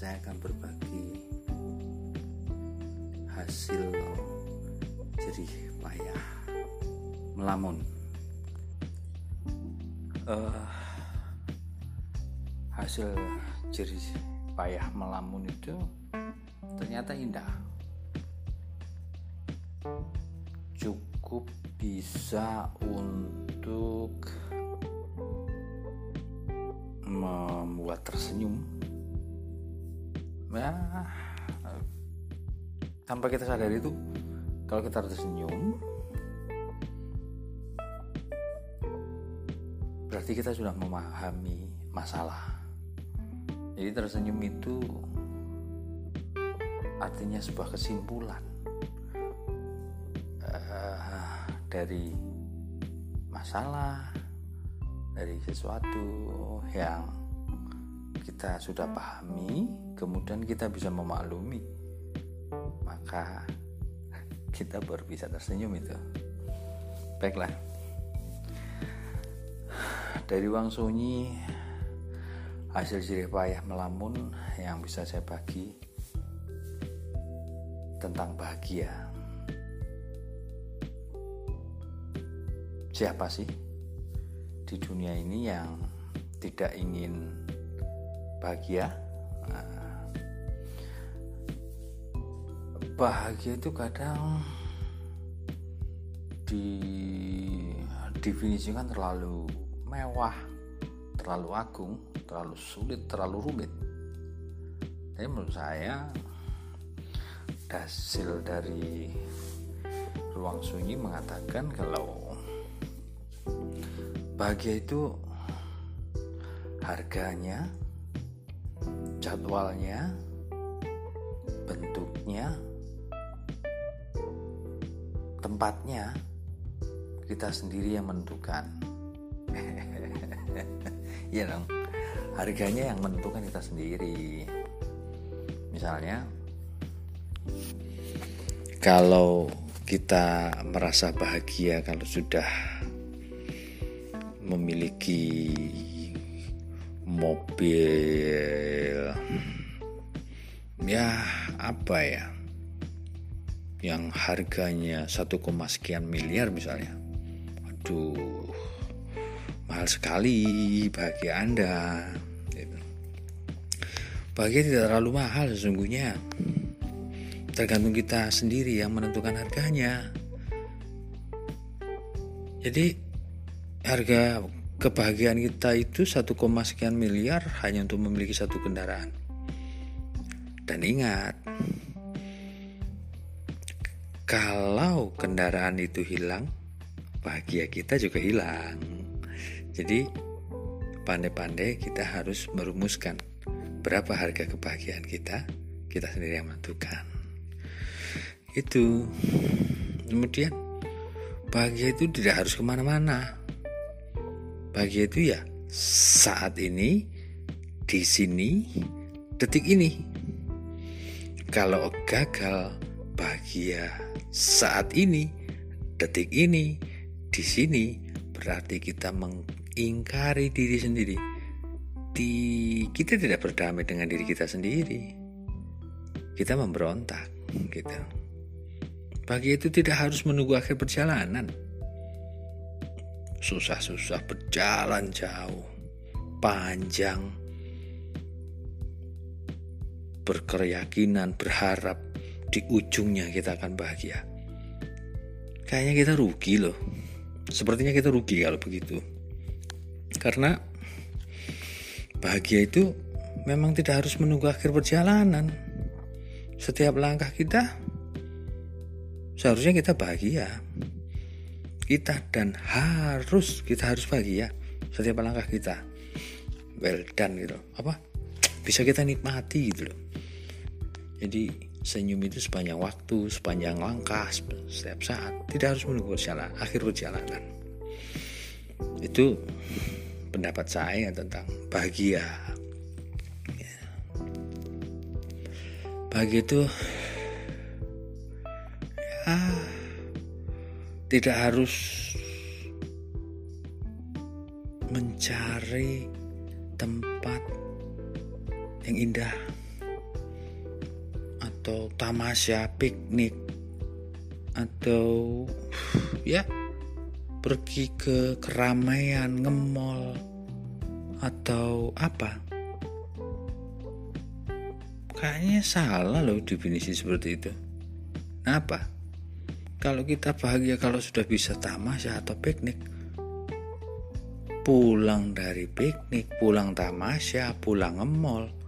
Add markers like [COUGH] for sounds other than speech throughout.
saya akan berbagi hasil jerih payah melamun. Uh, hasil jerih payah melamun itu ternyata indah. Cukup bisa untuk membuat tersenyum ya. Tanpa kita sadari itu kalau kita tersenyum berarti kita sudah memahami masalah. Jadi tersenyum itu artinya sebuah kesimpulan uh, dari masalah dari sesuatu yang kita sudah pahami, kemudian kita bisa memaklumi, maka [LAUGHS] kita baru bisa tersenyum itu. Baiklah, dari uang sunyi hasil jerih payah melamun yang bisa saya bagi tentang bahagia. Siapa sih di dunia ini yang tidak ingin bahagia nah, bahagia itu kadang didefinisikan terlalu mewah terlalu agung terlalu sulit terlalu rumit. Tapi menurut saya hasil dari ruang sunyi mengatakan kalau bahagia itu harganya, jadwalnya, bentuknya, tempatnya kita sendiri yang menentukan. [LAUGHS] Iya dong. Harganya yang menentukan kita sendiri. Misalnya kalau kita merasa bahagia kalau sudah memiliki mobil ya apa ya yang harganya satu koma sekian miliar misalnya aduh mahal sekali bagi anda gitu. bahagia tidak terlalu mahal sesungguhnya tergantung kita sendiri yang menentukan harganya jadi harga kebahagiaan kita itu satu koma sekian miliar hanya untuk memiliki satu kendaraan. Dan ingat, kalau kendaraan itu hilang, bahagia kita juga hilang. Jadi, pandai-pandai kita harus merumuskan berapa harga kebahagiaan kita, kita sendiri yang menentukan. Itu. Kemudian, bahagia itu tidak harus ke mana-mana Bahagia itu ya saat ini, di sini, detik ini. Kalau gagal, bahagia saat ini, detik ini, di sini, berarti kita mengingkari diri sendiri. Di, kita tidak berdamai dengan diri kita sendiri. Kita memberontak, gitu. Bahagia itu tidak harus menunggu akhir perjalanan susah-susah berjalan jauh, panjang, berkeyakinan, berharap di ujungnya kita akan bahagia. Kayaknya kita rugi loh. Sepertinya kita rugi kalau begitu. Karena bahagia itu memang tidak harus menunggu akhir perjalanan. Setiap langkah kita seharusnya kita bahagia kita dan harus kita harus bahagia setiap langkah kita well done gitu apa bisa kita nikmati gitu loh jadi senyum itu sepanjang waktu sepanjang langkah setiap saat. Tidak harus menunggu perjalanan akhir perjalanan. Itu pendapat saya tentang bahagia. Ya. bahagia itu ya tidak harus mencari tempat yang indah atau tamasya piknik atau ya pergi ke keramaian ngemol atau apa kayaknya salah loh definisi seperti itu kenapa kalau kita bahagia kalau sudah bisa tamasya atau piknik pulang dari piknik, pulang tamasya, pulang ngemol.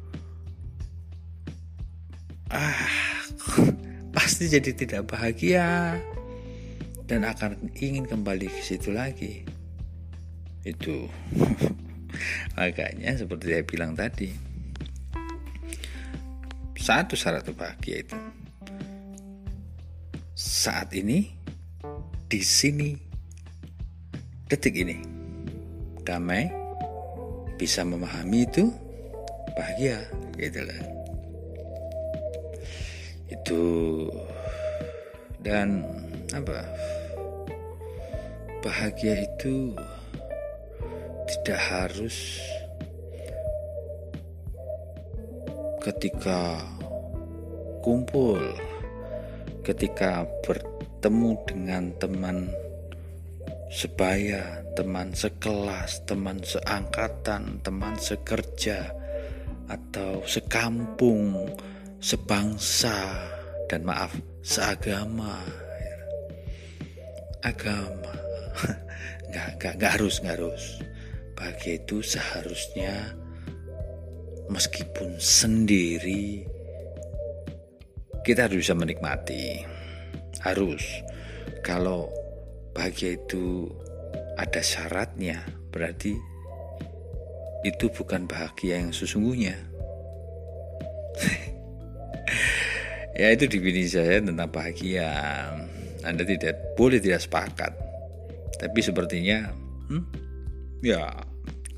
Ah, pasti jadi tidak bahagia dan akan ingin kembali ke situ lagi. Itu [LAUGHS] makanya seperti saya bilang tadi. Satu syarat bahagia itu saat ini di sini detik ini damai, bisa memahami itu bahagia gitu lah. Itu dan apa? Bahagia itu tidak harus ketika kumpul, ketika bertemu dengan teman sebaya, teman sekelas, teman seangkatan, teman sekerja, atau sekampung, sebangsa, dan maaf, seagama. Agama, [LAUGHS] nggak, nggak, nggak harus, nggak harus. Bagi itu seharusnya meskipun sendiri kita harus bisa menikmati harus kalau bahagia itu ada syaratnya, berarti itu bukan bahagia yang sesungguhnya. Ya itu definisi saya tentang bahagia. Anda tidak boleh tidak sepakat. Tapi sepertinya hmm, ya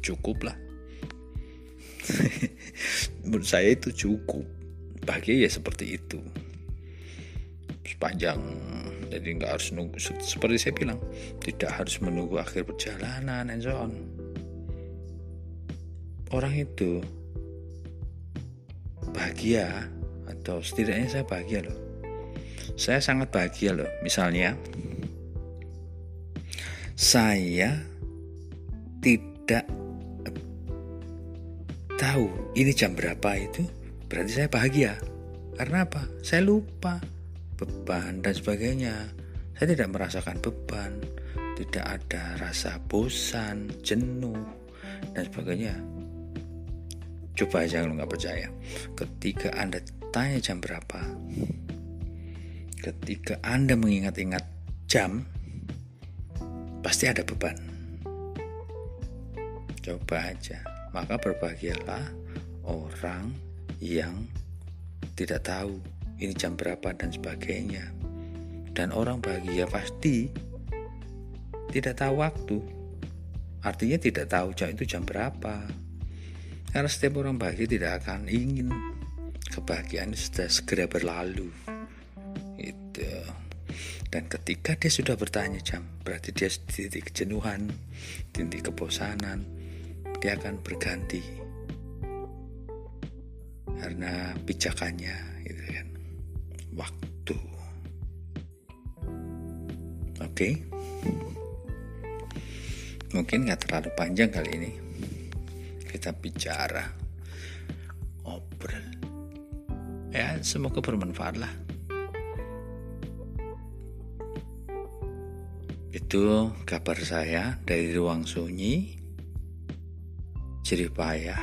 cukup lah. [LAUGHS] Menurut saya itu cukup. Bahagia ya seperti itu. Sepanjang jadi nggak harus nunggu seperti saya bilang tidak harus menunggu akhir perjalanan and so on orang itu bahagia atau setidaknya saya bahagia loh saya sangat bahagia loh misalnya saya tidak tahu ini jam berapa itu berarti saya bahagia karena apa saya lupa beban dan sebagainya. Saya tidak merasakan beban, tidak ada rasa bosan, jenuh dan sebagainya. Coba aja kalau nggak percaya. Ketika Anda tanya jam berapa, ketika Anda mengingat-ingat jam, pasti ada beban. Coba aja. Maka berbahagialah orang yang tidak tahu ini jam berapa dan sebagainya. Dan orang bahagia pasti tidak tahu waktu. Artinya tidak tahu jam itu jam berapa. Karena setiap orang bahagia tidak akan ingin kebahagiaan sudah segera berlalu. Itu. Dan ketika dia sudah bertanya jam, berarti dia di titik kejenuhan, titik kebosanan, dia akan berganti karena pijakannya waktu. Oke, mungkin nggak terlalu panjang kali ini kita bicara ngobrol. Ya, semoga bermanfaat lah. Itu kabar saya dari ruang sunyi, jerih payah,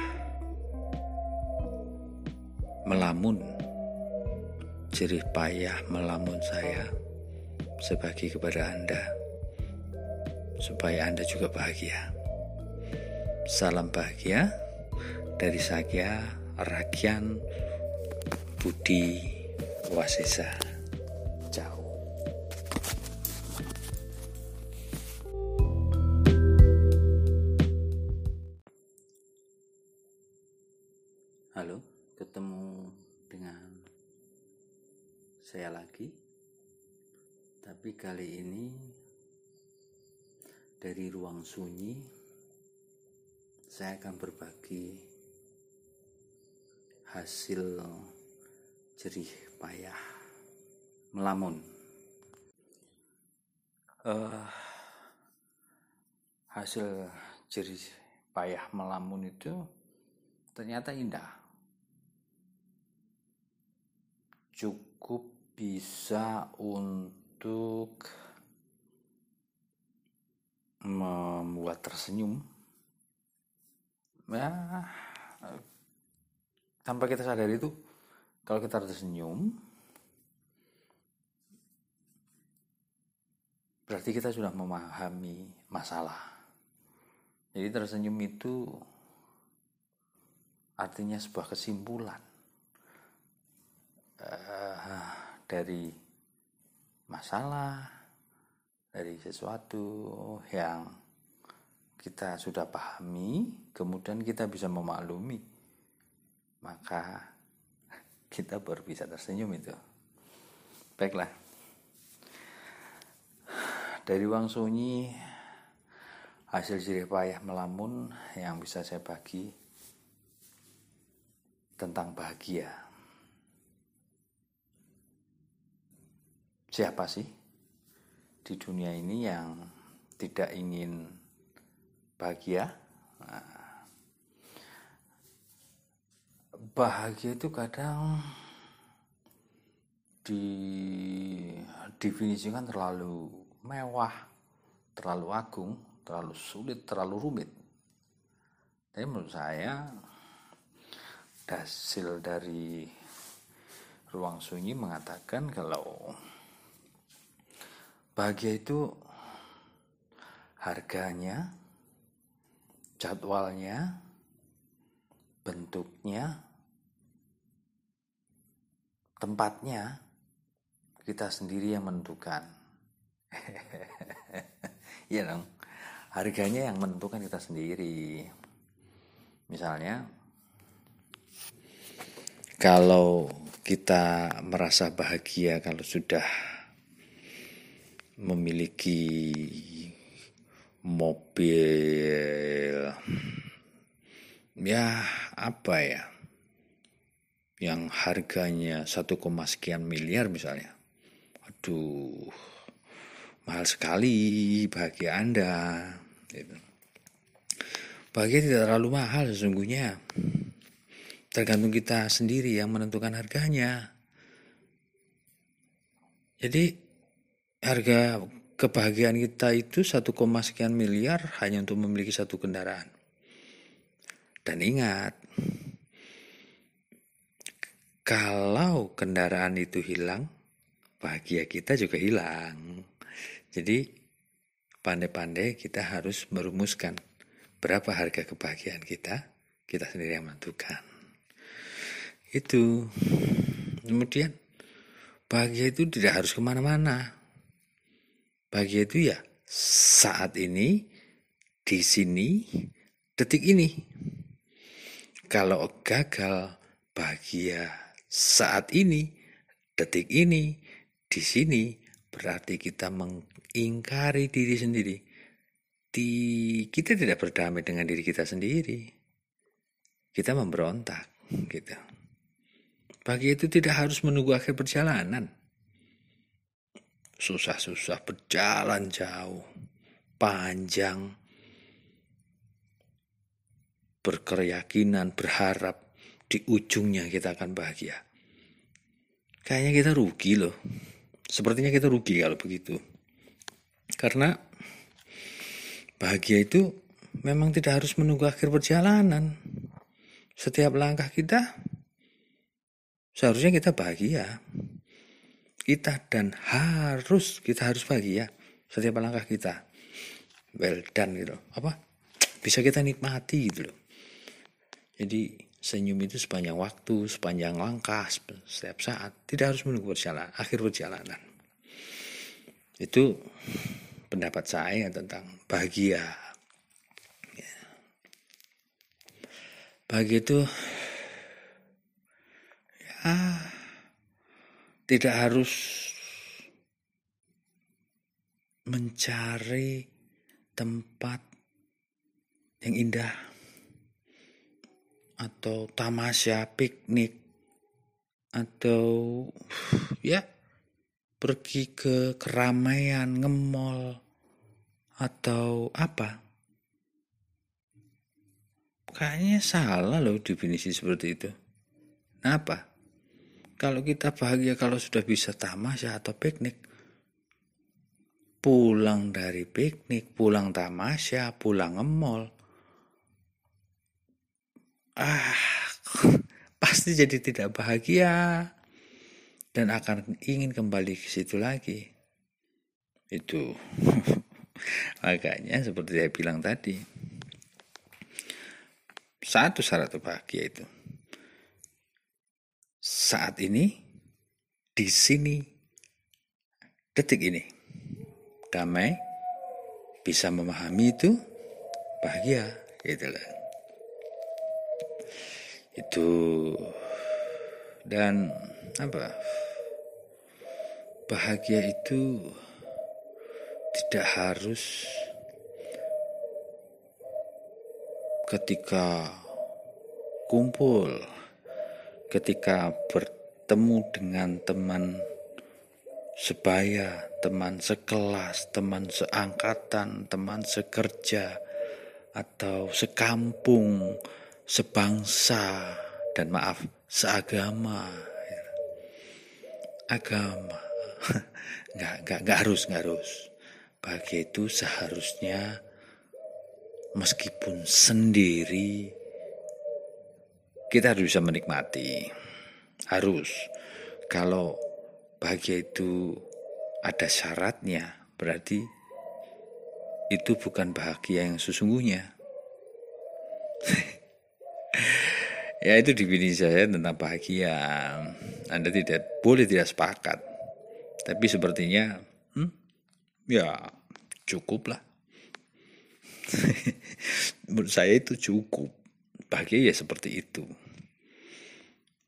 melamun jerih payah melamun saya sebagai kepada Anda supaya Anda juga bahagia. Salam bahagia dari saya Rakyat Budi Wasesa. Ciao. Halo, ketemu dengan saya lagi tapi kali ini dari ruang sunyi saya akan berbagi hasil jerih payah melamun. Uh, hasil jerih payah melamun itu ternyata indah. Cukup bisa untuk membuat tersenyum ya tanpa kita sadari itu kalau kita tersenyum berarti kita sudah memahami masalah. Jadi tersenyum itu artinya sebuah kesimpulan uh, dari masalah dari sesuatu yang kita sudah pahami, kemudian kita bisa memaklumi, maka kita baru bisa tersenyum itu. Baiklah. Dari uang sunyi, hasil jerih payah melamun yang bisa saya bagi tentang bahagia. Siapa sih di dunia ini yang tidak ingin bahagia. Nah, bahagia itu kadang didefinisikan terlalu mewah, terlalu agung, terlalu sulit, terlalu rumit. Tapi menurut saya hasil dari ruang sunyi mengatakan kalau bahagia itu harganya jadwalnya, bentuknya, tempatnya, kita sendiri yang menentukan. [LAUGHS] Iya dong, harganya yang menentukan kita sendiri. Misalnya, kalau kita merasa bahagia kalau sudah memiliki mobil ya apa ya yang harganya satu koma sekian miliar misalnya aduh mahal sekali bahagia anda gitu. bahagia tidak terlalu mahal sesungguhnya tergantung kita sendiri yang menentukan harganya jadi harga kebahagiaan kita itu satu koma sekian miliar hanya untuk memiliki satu kendaraan. Dan ingat, kalau kendaraan itu hilang, bahagia kita juga hilang. Jadi pandai-pandai kita harus merumuskan berapa harga kebahagiaan kita, kita sendiri yang menentukan. Itu. Kemudian bahagia itu tidak harus ke mana-mana Bahagia itu ya saat ini, di sini, detik ini. Kalau gagal, bahagia saat ini, detik ini, di sini, berarti kita mengingkari diri sendiri. Di, kita tidak berdamai dengan diri kita sendiri. Kita memberontak, gitu. Bahagia itu tidak harus menunggu akhir perjalanan susah-susah berjalan jauh, panjang, berkeyakinan, berharap di ujungnya kita akan bahagia. Kayaknya kita rugi loh. Sepertinya kita rugi kalau begitu. Karena bahagia itu memang tidak harus menunggu akhir perjalanan. Setiap langkah kita seharusnya kita bahagia kita dan harus kita harus bahagia setiap langkah kita well done gitu apa bisa kita nikmati gitu loh jadi senyum itu sepanjang waktu sepanjang langkah setiap saat tidak harus menunggu perjalanan akhir perjalanan itu pendapat saya tentang bahagia ya. bahagia itu ya tidak harus mencari tempat yang indah. Atau tamasya piknik. Atau [SIGHS] ya pergi ke keramaian ngemol atau apa? Kayaknya salah loh definisi seperti itu. Kenapa kalau kita bahagia kalau sudah bisa tamasya atau piknik pulang dari piknik pulang tamasya pulang ngemol ah [LAUGHS] pasti jadi tidak bahagia dan akan ingin kembali ke situ lagi. Itu [LAUGHS] makanya seperti saya bilang tadi. Satu syarat bahagia itu. Saat ini, di sini, detik ini, damai, bisa memahami itu, bahagia, gitu lah itu. Dan apa? Bahagia itu tidak harus ketika kumpul ketika bertemu dengan teman sebaya, teman sekelas, teman seangkatan, teman sekerja, atau sekampung, sebangsa dan maaf seagama. Agama. [LAUGHS] Nggak nggak nggak harus nggak harus. Bahagia itu seharusnya meskipun sendiri kita harus bisa menikmati. Harus. Kalau bahagia itu ada syaratnya berarti itu bukan bahagia yang sesungguhnya Ya itu definisi saya tentang bahagia. Anda tidak boleh tidak sepakat. Tapi sepertinya, hmm, ya cukup lah. [LAUGHS] Menurut saya itu cukup. Bahagia ya seperti itu.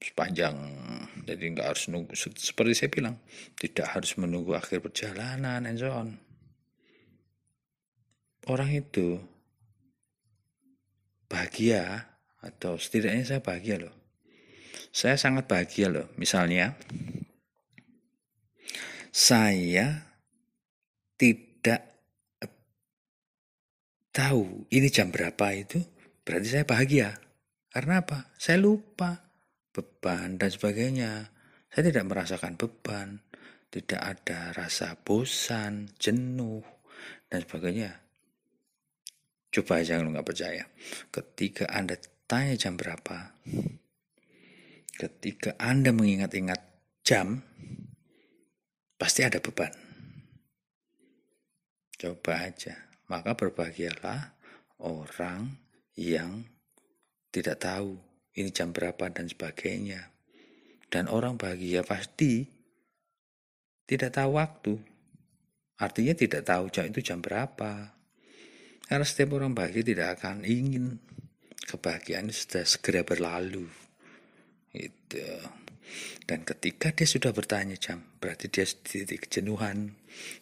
Sepanjang, jadi nggak harus nunggu. Seperti saya bilang, tidak harus menunggu akhir perjalanan and so on. Orang itu bahagia atau setidaknya saya bahagia loh. Saya sangat bahagia loh. Misalnya, saya tidak tahu ini jam berapa itu, berarti saya bahagia. Karena apa? Saya lupa beban dan sebagainya. Saya tidak merasakan beban, tidak ada rasa bosan, jenuh, dan sebagainya. Coba aja kalau nggak percaya. Ketika Anda tanya jam berapa, ketika Anda mengingat-ingat jam, pasti ada beban. Coba aja. Maka berbahagialah orang yang tidak tahu ini jam berapa dan sebagainya. Dan orang bahagia pasti tidak tahu waktu. Artinya tidak tahu jam itu jam berapa. Karena setiap orang bahagia tidak akan ingin kebahagiaan sudah segera berlalu. Itu. Dan ketika dia sudah bertanya jam, berarti dia di titik kejenuhan,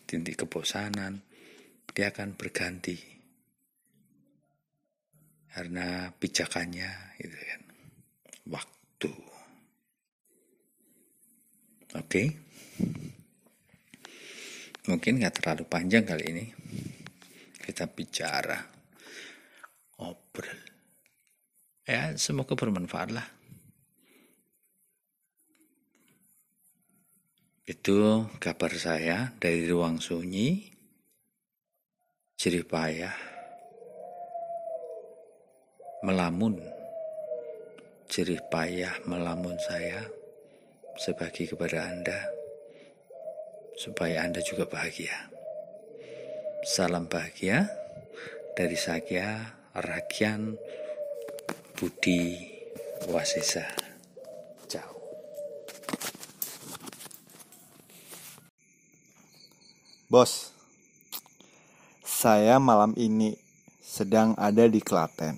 titik kebosanan, dia akan berganti. Karena pijakannya itu kan waktu. Oke. Okay? Mungkin nggak terlalu panjang kali ini kita bicara ngobrol ya semoga bermanfaat lah itu kabar saya dari ruang sunyi jerih payah melamun jerih payah melamun saya sebagai kepada Anda supaya Anda juga bahagia. Salam bahagia dari saya Rakian Budi Wasesa. Ciao. Bos, saya malam ini sedang ada di Klaten.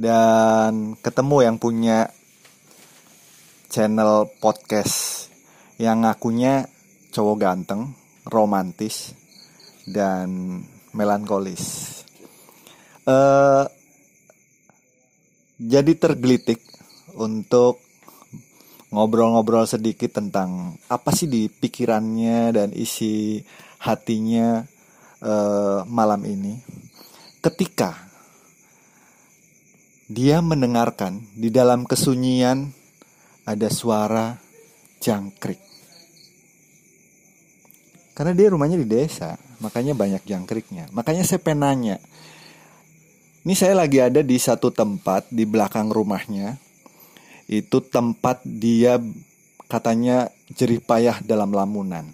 Dan ketemu yang punya channel podcast yang ngakunya cowok ganteng, romantis, dan melankolis. Uh, jadi tergelitik untuk ngobrol-ngobrol sedikit tentang apa sih di pikirannya dan isi hatinya uh, malam ini. Ketika dia mendengarkan di dalam kesunyian ada suara jangkrik. Karena dia rumahnya di desa, makanya banyak jangkriknya. Makanya saya penanya, ini saya lagi ada di satu tempat di belakang rumahnya. Itu tempat dia katanya jerih payah dalam lamunan.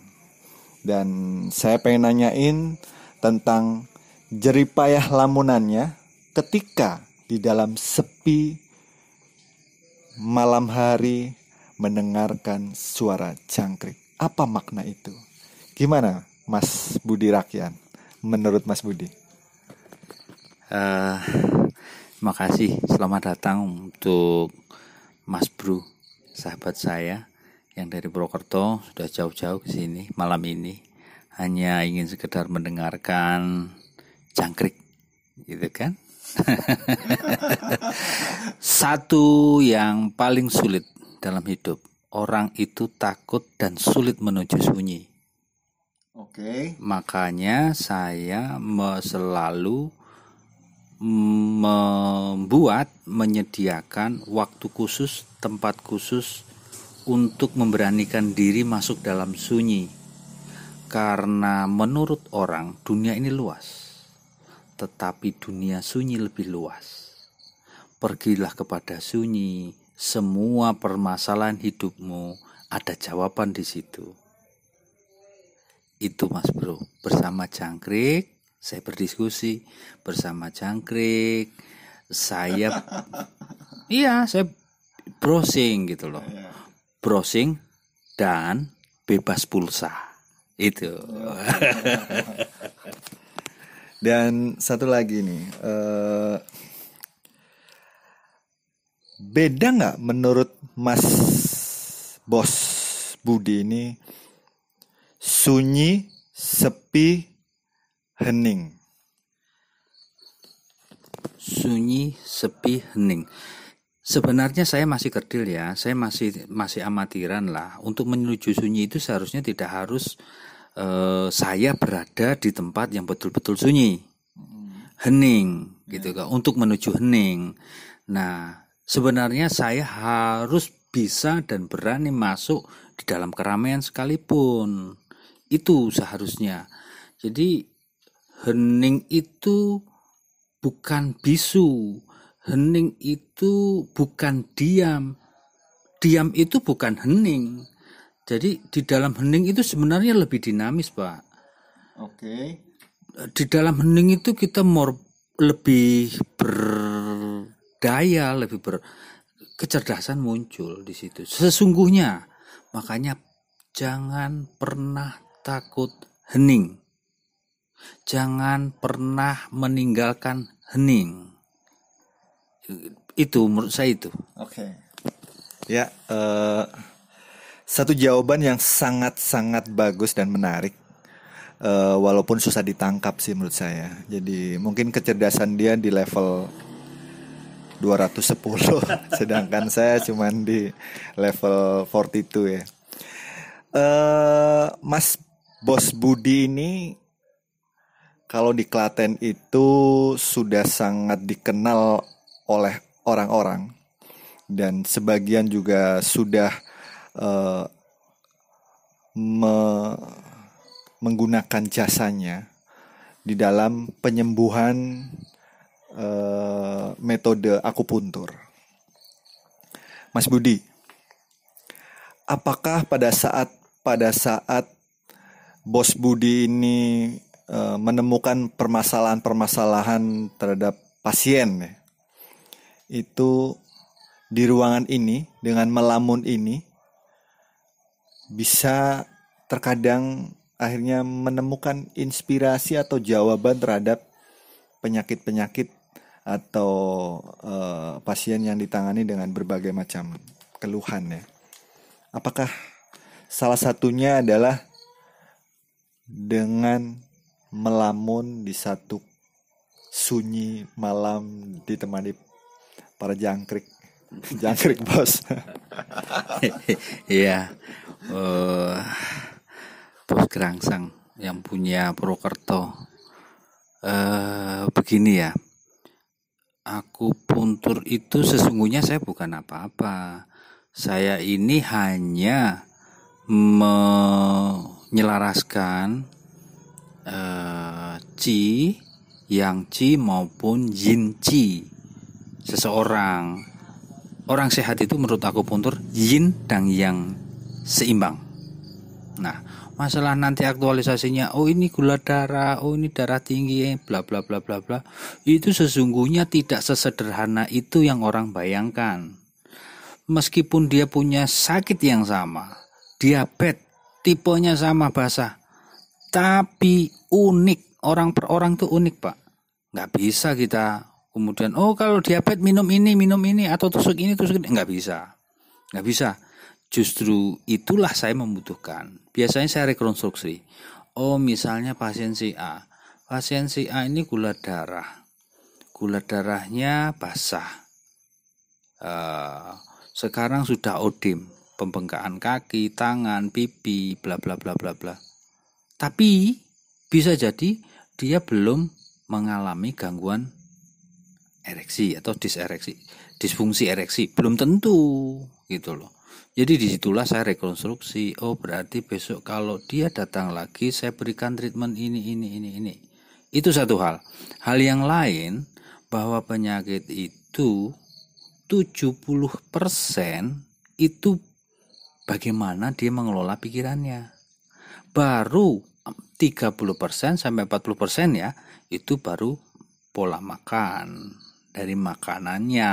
Dan saya pengen nanyain tentang jerih payah lamunannya ketika di dalam sepi malam hari mendengarkan suara jangkrik. Apa makna itu? Gimana Mas Budi Rakyan? Menurut Mas Budi? Uh, makasih, selamat datang untuk Mas Bro, sahabat saya yang dari Purwokerto sudah jauh-jauh ke sini malam ini hanya ingin sekedar mendengarkan jangkrik, gitu kan? [LAUGHS] Satu yang paling sulit dalam hidup, orang itu takut dan sulit menuju sunyi. Oke. Okay. Makanya saya selalu membuat menyediakan waktu khusus, tempat khusus untuk memberanikan diri masuk dalam sunyi. Karena menurut orang dunia ini luas, tetapi dunia sunyi lebih luas. Pergilah kepada sunyi, semua permasalahan hidupmu ada jawaban di situ itu Mas Bro bersama Jangkrik saya berdiskusi bersama Jangkrik saya [LAUGHS] iya saya browsing gitu loh. Iya. browsing dan bebas pulsa. Itu. [LAUGHS] Dan satu lagi nih uh, beda nggak menurut Mas Bos Budi ini sunyi, sepi, hening. Sunyi, sepi, hening. Sebenarnya saya masih kerdil ya, saya masih masih amatiran lah. Untuk menuju sunyi itu seharusnya tidak harus uh, saya berada di tempat yang betul-betul sunyi, hening, gitu kan. Untuk menuju hening. Nah, sebenarnya saya harus bisa dan berani masuk di dalam keramaian sekalipun itu seharusnya. Jadi hening itu bukan bisu. Hening itu bukan diam. Diam itu bukan hening. Jadi di dalam hening itu sebenarnya lebih dinamis, Pak. Oke. Di dalam hening itu kita more lebih berdaya, lebih ber kecerdasan muncul di situ. Sesungguhnya makanya jangan pernah takut hening. Jangan pernah meninggalkan hening. Itu menurut saya itu. Oke. Okay. Ya, uh, satu jawaban yang sangat-sangat bagus dan menarik. Uh, walaupun susah ditangkap sih menurut saya. Jadi mungkin kecerdasan dia di level 210 [LAUGHS] sedangkan saya cuman di level 42 ya. Uh, Mas Bos Budi ini kalau di Klaten itu sudah sangat dikenal oleh orang-orang dan sebagian juga sudah uh, me menggunakan jasanya di dalam penyembuhan uh, metode akupuntur. Mas Budi, apakah pada saat pada saat Bos Budi ini uh, menemukan permasalahan-permasalahan terhadap pasien ya. Itu di ruangan ini dengan melamun ini bisa terkadang akhirnya menemukan inspirasi atau jawaban terhadap penyakit-penyakit atau uh, pasien yang ditangani dengan berbagai macam keluhan ya. Apakah salah satunya adalah dengan melamun di satu sunyi malam ditemani para jangkrik. [LAUGHS] Jangkrik bos. [LAUGHS] Iya. uh, bos Gerangsang yang punya Purwokerto. Uh, begini ya. Aku puntur itu sesungguhnya saya bukan apa-apa. Saya ini hanya menyelaraskan uh, Yang Ci maupun Yin Ci seseorang. Orang sehat itu menurut aku puntur Yin dan Yang seimbang. Nah, masalah nanti aktualisasinya, oh ini gula darah, oh ini darah tinggi, bla bla bla bla bla, itu sesungguhnya tidak sesederhana itu yang orang bayangkan. Meskipun dia punya sakit yang sama, diabetes, tipenya sama basah, tapi unik orang per orang tuh unik pak. Nggak bisa kita kemudian oh kalau diabetes minum ini minum ini atau tusuk ini tusuk ini. Nggak bisa. Nggak bisa. Justru itulah saya membutuhkan. Biasanya saya rekonstruksi. Oh misalnya pasien si A. Pasien si A ini gula darah. Gula darahnya basah. Uh, sekarang sudah odim. Pembengkakan kaki tangan pipi bla bla bla bla bla tapi bisa jadi dia belum mengalami gangguan ereksi atau disereksi, disfungsi ereksi, belum tentu gitu loh. Jadi di situlah saya rekonstruksi. Oh berarti besok kalau dia datang lagi saya berikan treatment ini ini ini ini. Itu satu hal. Hal yang lain bahwa penyakit itu 70% itu bagaimana dia mengelola pikirannya. Baru 30% sampai 40% ya itu baru pola makan dari makanannya.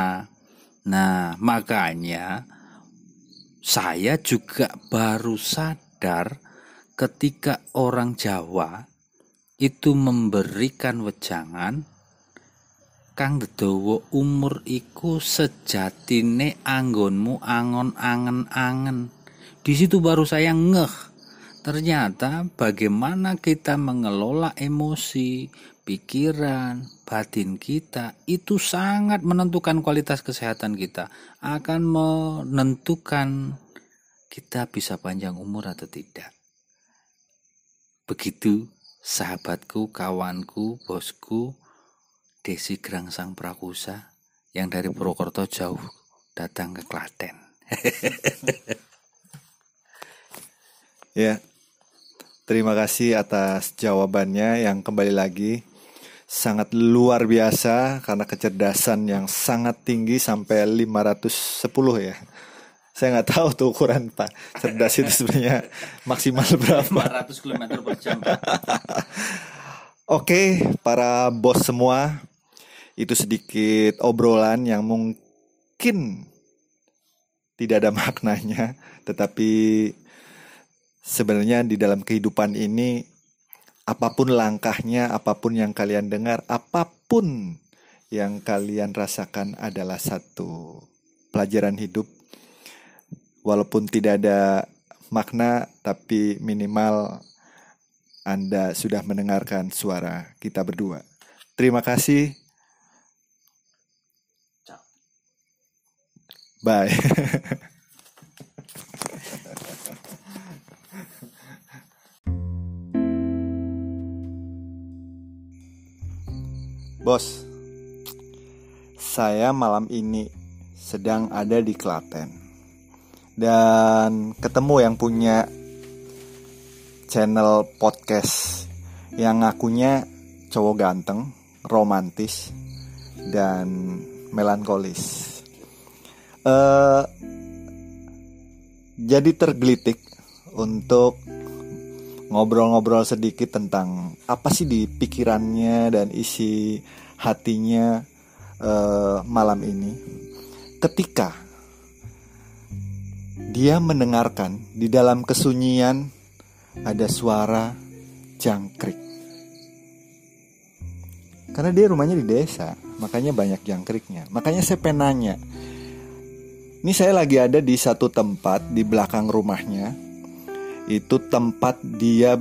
Nah, makanya saya juga baru sadar ketika orang Jawa itu memberikan wejangan Kang Dedowo umur iku sejatine anggonmu angon angen-angen. Di situ baru saya ngeh Ternyata bagaimana kita mengelola emosi, pikiran, batin kita itu sangat menentukan kualitas kesehatan kita. Akan menentukan kita bisa panjang umur atau tidak. Begitu sahabatku, kawanku, bosku, Desi Grangsang Prakusa yang dari Purwokerto jauh datang ke Klaten. [LAUGHS] ya, Terima kasih atas jawabannya yang kembali lagi sangat luar biasa karena kecerdasan yang sangat tinggi sampai 510 ya. Saya nggak tahu tuh ukuran Pak. Cerdas itu sebenarnya maksimal berapa? 500 km per jam. [LAUGHS] Oke, para bos semua, itu sedikit obrolan yang mungkin tidak ada maknanya, tetapi sebenarnya di dalam kehidupan ini apa pun langkahnya, apa pun yang kalian dengar, apa pun yang kalian rasakan adalah satu pelajaran hidup. Walaupun tidak ada makna, tapi minimal Anda sudah mendengarkan suara kita berdua. Terima kasih. Bye. [LAUGHS] Bos, saya malam ini sedang ada di Klaten dan ketemu yang punya channel podcast yang ngakunya cowok ganteng, romantis, dan melankolis. Uh, jadi tergelitik untuk ngobrol-ngobrol sedikit tentang apa sih di pikirannya dan isi hatinya uh, malam ini. Ketika dia mendengarkan di dalam kesunyian ada suara jangkrik. Karena dia rumahnya di desa makanya banyak jangkriknya. Makanya saya penanya ini saya lagi ada di satu tempat di belakang rumahnya itu tempat dia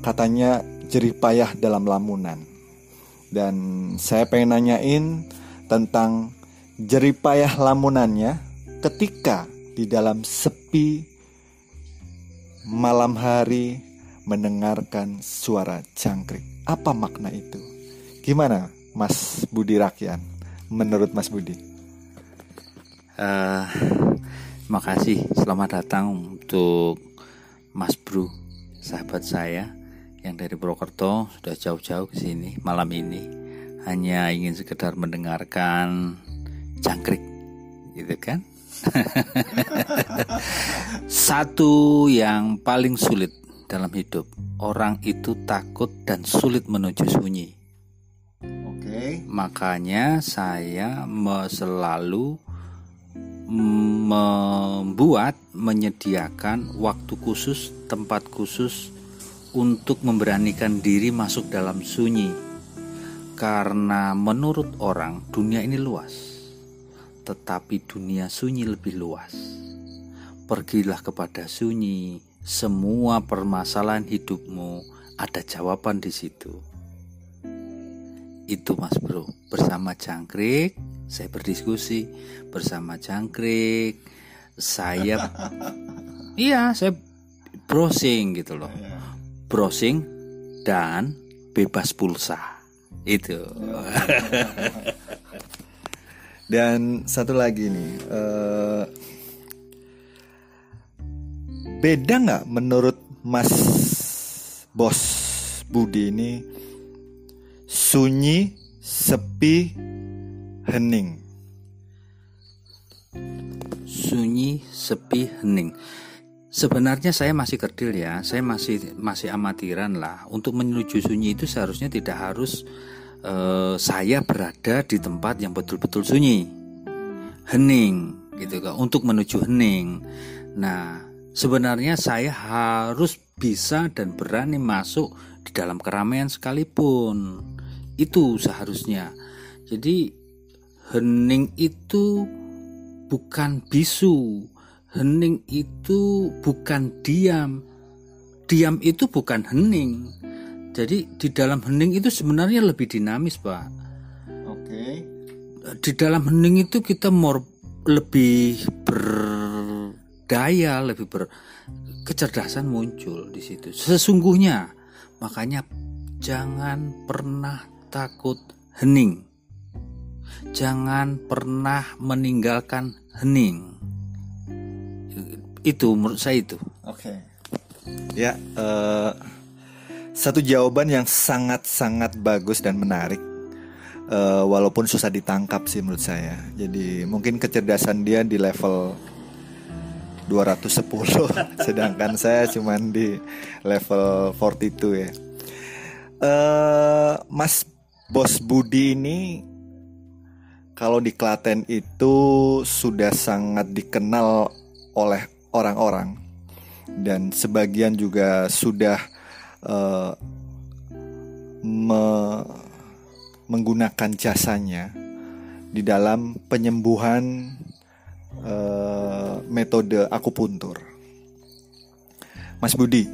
katanya jerih payah dalam lamunan. Dan saya pengen nanyain tentang jeripayah lamunannya ketika di dalam sepi malam hari mendengarkan suara jangkrik. Apa makna itu? Gimana Mas Budi Rakyat? Menurut Mas Budi? Uh, makasih, selamat datang untuk Mas Bro, sahabat saya yang dari Purwokerto sudah jauh-jauh ke sini malam ini hanya ingin sekedar mendengarkan jangkrik, gitu kan? [LAUGHS] Satu yang paling sulit dalam hidup, orang itu takut dan sulit menuju sunyi. Oke. Okay. Makanya saya selalu membuat, menyediakan waktu khusus, tempat khusus untuk memberanikan diri masuk dalam sunyi. Karena menurut orang dunia ini luas tetapi dunia sunyi lebih luas. Pergilah kepada sunyi, semua permasalahan hidupmu ada jawaban di situ. Itu Mas Bro, bersama Jangkrik saya berdiskusi bersama Jangkrik. Saya [LAUGHS] Iya, saya browsing gitu loh. Browsing dan bebas pulsa. Itu. [LAUGHS] Dan satu lagi nih, uh, beda nggak menurut Mas Bos Budi ini sunyi, sepi, hening? Sunyi, sepi, hening. Sebenarnya saya masih kerdil ya, saya masih masih amatiran lah. Untuk menuju sunyi itu seharusnya tidak harus uh, saya berada di tempat yang betul-betul sunyi, hening, gitu kan, untuk menuju hening. Nah, sebenarnya saya harus bisa dan berani masuk di dalam keramaian sekalipun. Itu seharusnya. Jadi hening itu bukan bisu. Hening itu bukan diam. Diam itu bukan hening jadi di dalam hening itu sebenarnya lebih dinamis, Pak. Oke. Okay. Di dalam hening itu kita more lebih berdaya, lebih ber kecerdasan muncul di situ. Sesungguhnya makanya jangan pernah takut hening. Jangan pernah meninggalkan hening. Itu menurut saya itu. Oke. Okay. Ya, uh, satu jawaban yang sangat-sangat bagus dan menarik. Uh, walaupun susah ditangkap sih menurut saya. Jadi mungkin kecerdasan dia di level 210 [LAUGHS] sedangkan saya cuman di level 42 ya. Uh, Mas Bos Budi ini kalau di Klaten itu sudah sangat dikenal oleh orang-orang dan sebagian juga sudah uh, me menggunakan jasanya di dalam penyembuhan uh, metode akupuntur. Mas Budi,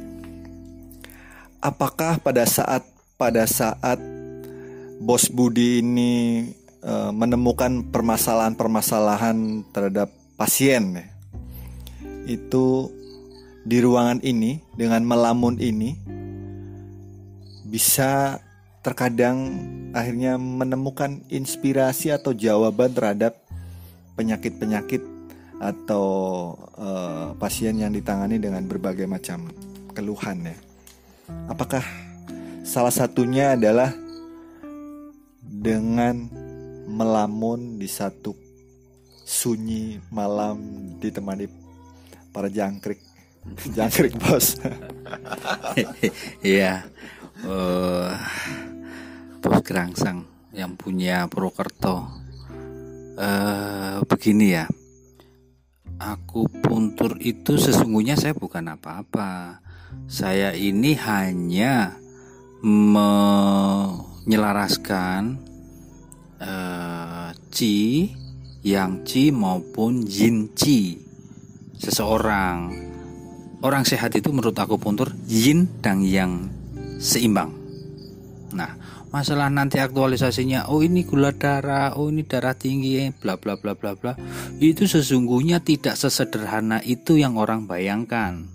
apakah pada saat pada saat Bos Budi ini uh, menemukan permasalahan-permasalahan terhadap pasien ya, itu di ruangan ini dengan melamun ini bisa terkadang akhirnya menemukan inspirasi atau jawaban terhadap penyakit-penyakit atau uh, pasien yang ditangani dengan berbagai macam keluhan ya. Apakah salah satunya adalah dengan melamun di satu sunyi malam ditemani para jangkrik. [LAUGHS] Jangkrik bos. Iya. Uh, Bos Gerangsang yang punya Purwokerto. Uh, begini ya. Aku puntur itu sesungguhnya saya bukan apa-apa. Saya ini hanya menyelaraskan uh, Ci yang Ci maupun Yin Ci. Seseorang orang sehat itu menurut aku puntur Yin dan Yang seimbang. Nah, masalah nanti aktualisasinya oh ini gula darah oh ini darah tinggi bla bla bla bla bla. Itu sesungguhnya tidak sesederhana itu yang orang bayangkan.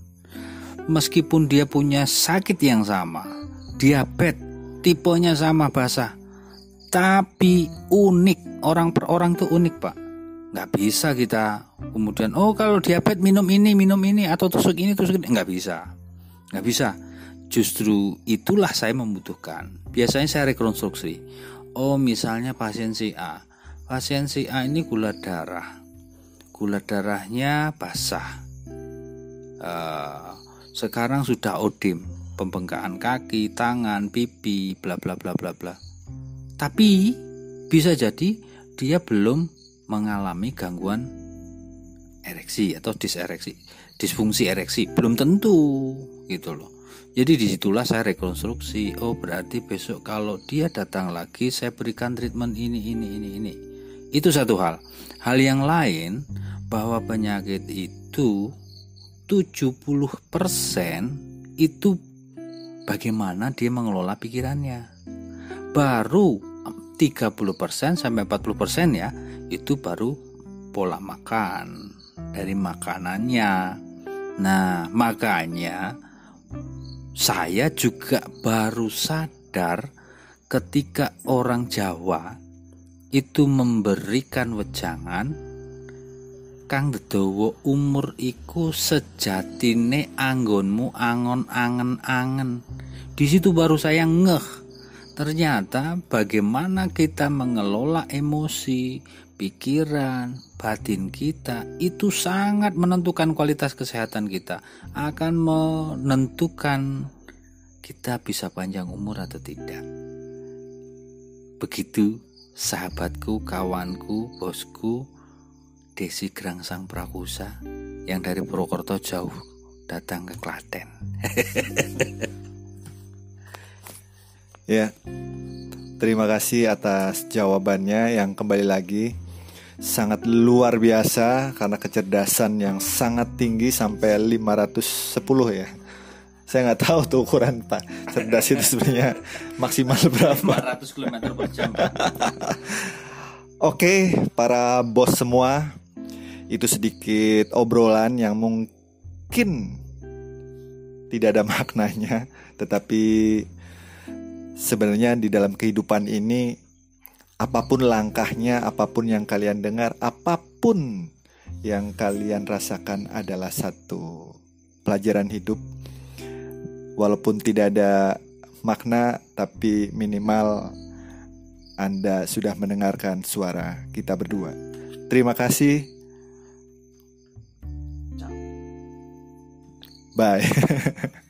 Meskipun dia punya sakit yang sama diabetes tipenya sama basah tapi unik orang per orang tuh unik pak nggak bisa kita kemudian oh kalau diabetes minum ini minum ini atau tusuk ini tusuk ini nggak bisa nggak bisa Justru itulah saya membutuhkan. Biasanya saya rekonstruksi. Oh, misalnya pasien si A. Pasien si A ini gula darah. Gula darahnya basah. Uh, sekarang sudah odim, pembengkakan kaki, tangan, pipi, bla bla bla bla bla. Tapi bisa jadi dia belum mengalami gangguan ereksi atau disereksi, disfungsi ereksi, belum tentu gitu loh. Jadi di situlah saya rekonstruksi. Oh berarti besok kalau dia datang lagi saya berikan treatment ini ini ini ini. Itu satu hal. Hal yang lain bahwa penyakit itu 70% itu bagaimana dia mengelola pikirannya. Baru 30% sampai 40% ya itu baru pola makan dari makanannya. Nah, makanya saya juga baru sadar ketika orang Jawa itu memberikan wejangan Kang Dedowo umur iku sejatine anggonmu angon angen angen. Di situ baru saya ngeh. Ternyata bagaimana kita mengelola emosi, pikiran, batin kita itu sangat menentukan kualitas kesehatan kita, akan menentukan kita bisa panjang umur atau tidak. Begitu sahabatku, kawanku, bosku, Desi Grangsang Prakusa yang dari Purwokerto jauh datang ke Klaten. [LAUGHS] ya, terima kasih atas jawabannya yang kembali lagi sangat luar biasa karena kecerdasan yang sangat tinggi sampai 510 ya. Saya nggak tahu tuh ukuran Pak cerdas itu sebenarnya maksimal berapa. 500 km per jam. Oke, para bos semua, itu sedikit obrolan yang mungkin tidak ada maknanya, tetapi sebenarnya di dalam kehidupan ini apa pun langkahnya, apa pun yang kalian dengar, apa pun yang kalian rasakan adalah satu pelajaran hidup. Walaupun tidak ada makna, tapi minimal Anda sudah mendengarkan suara kita berdua. Terima kasih. Bye. [LAUGHS]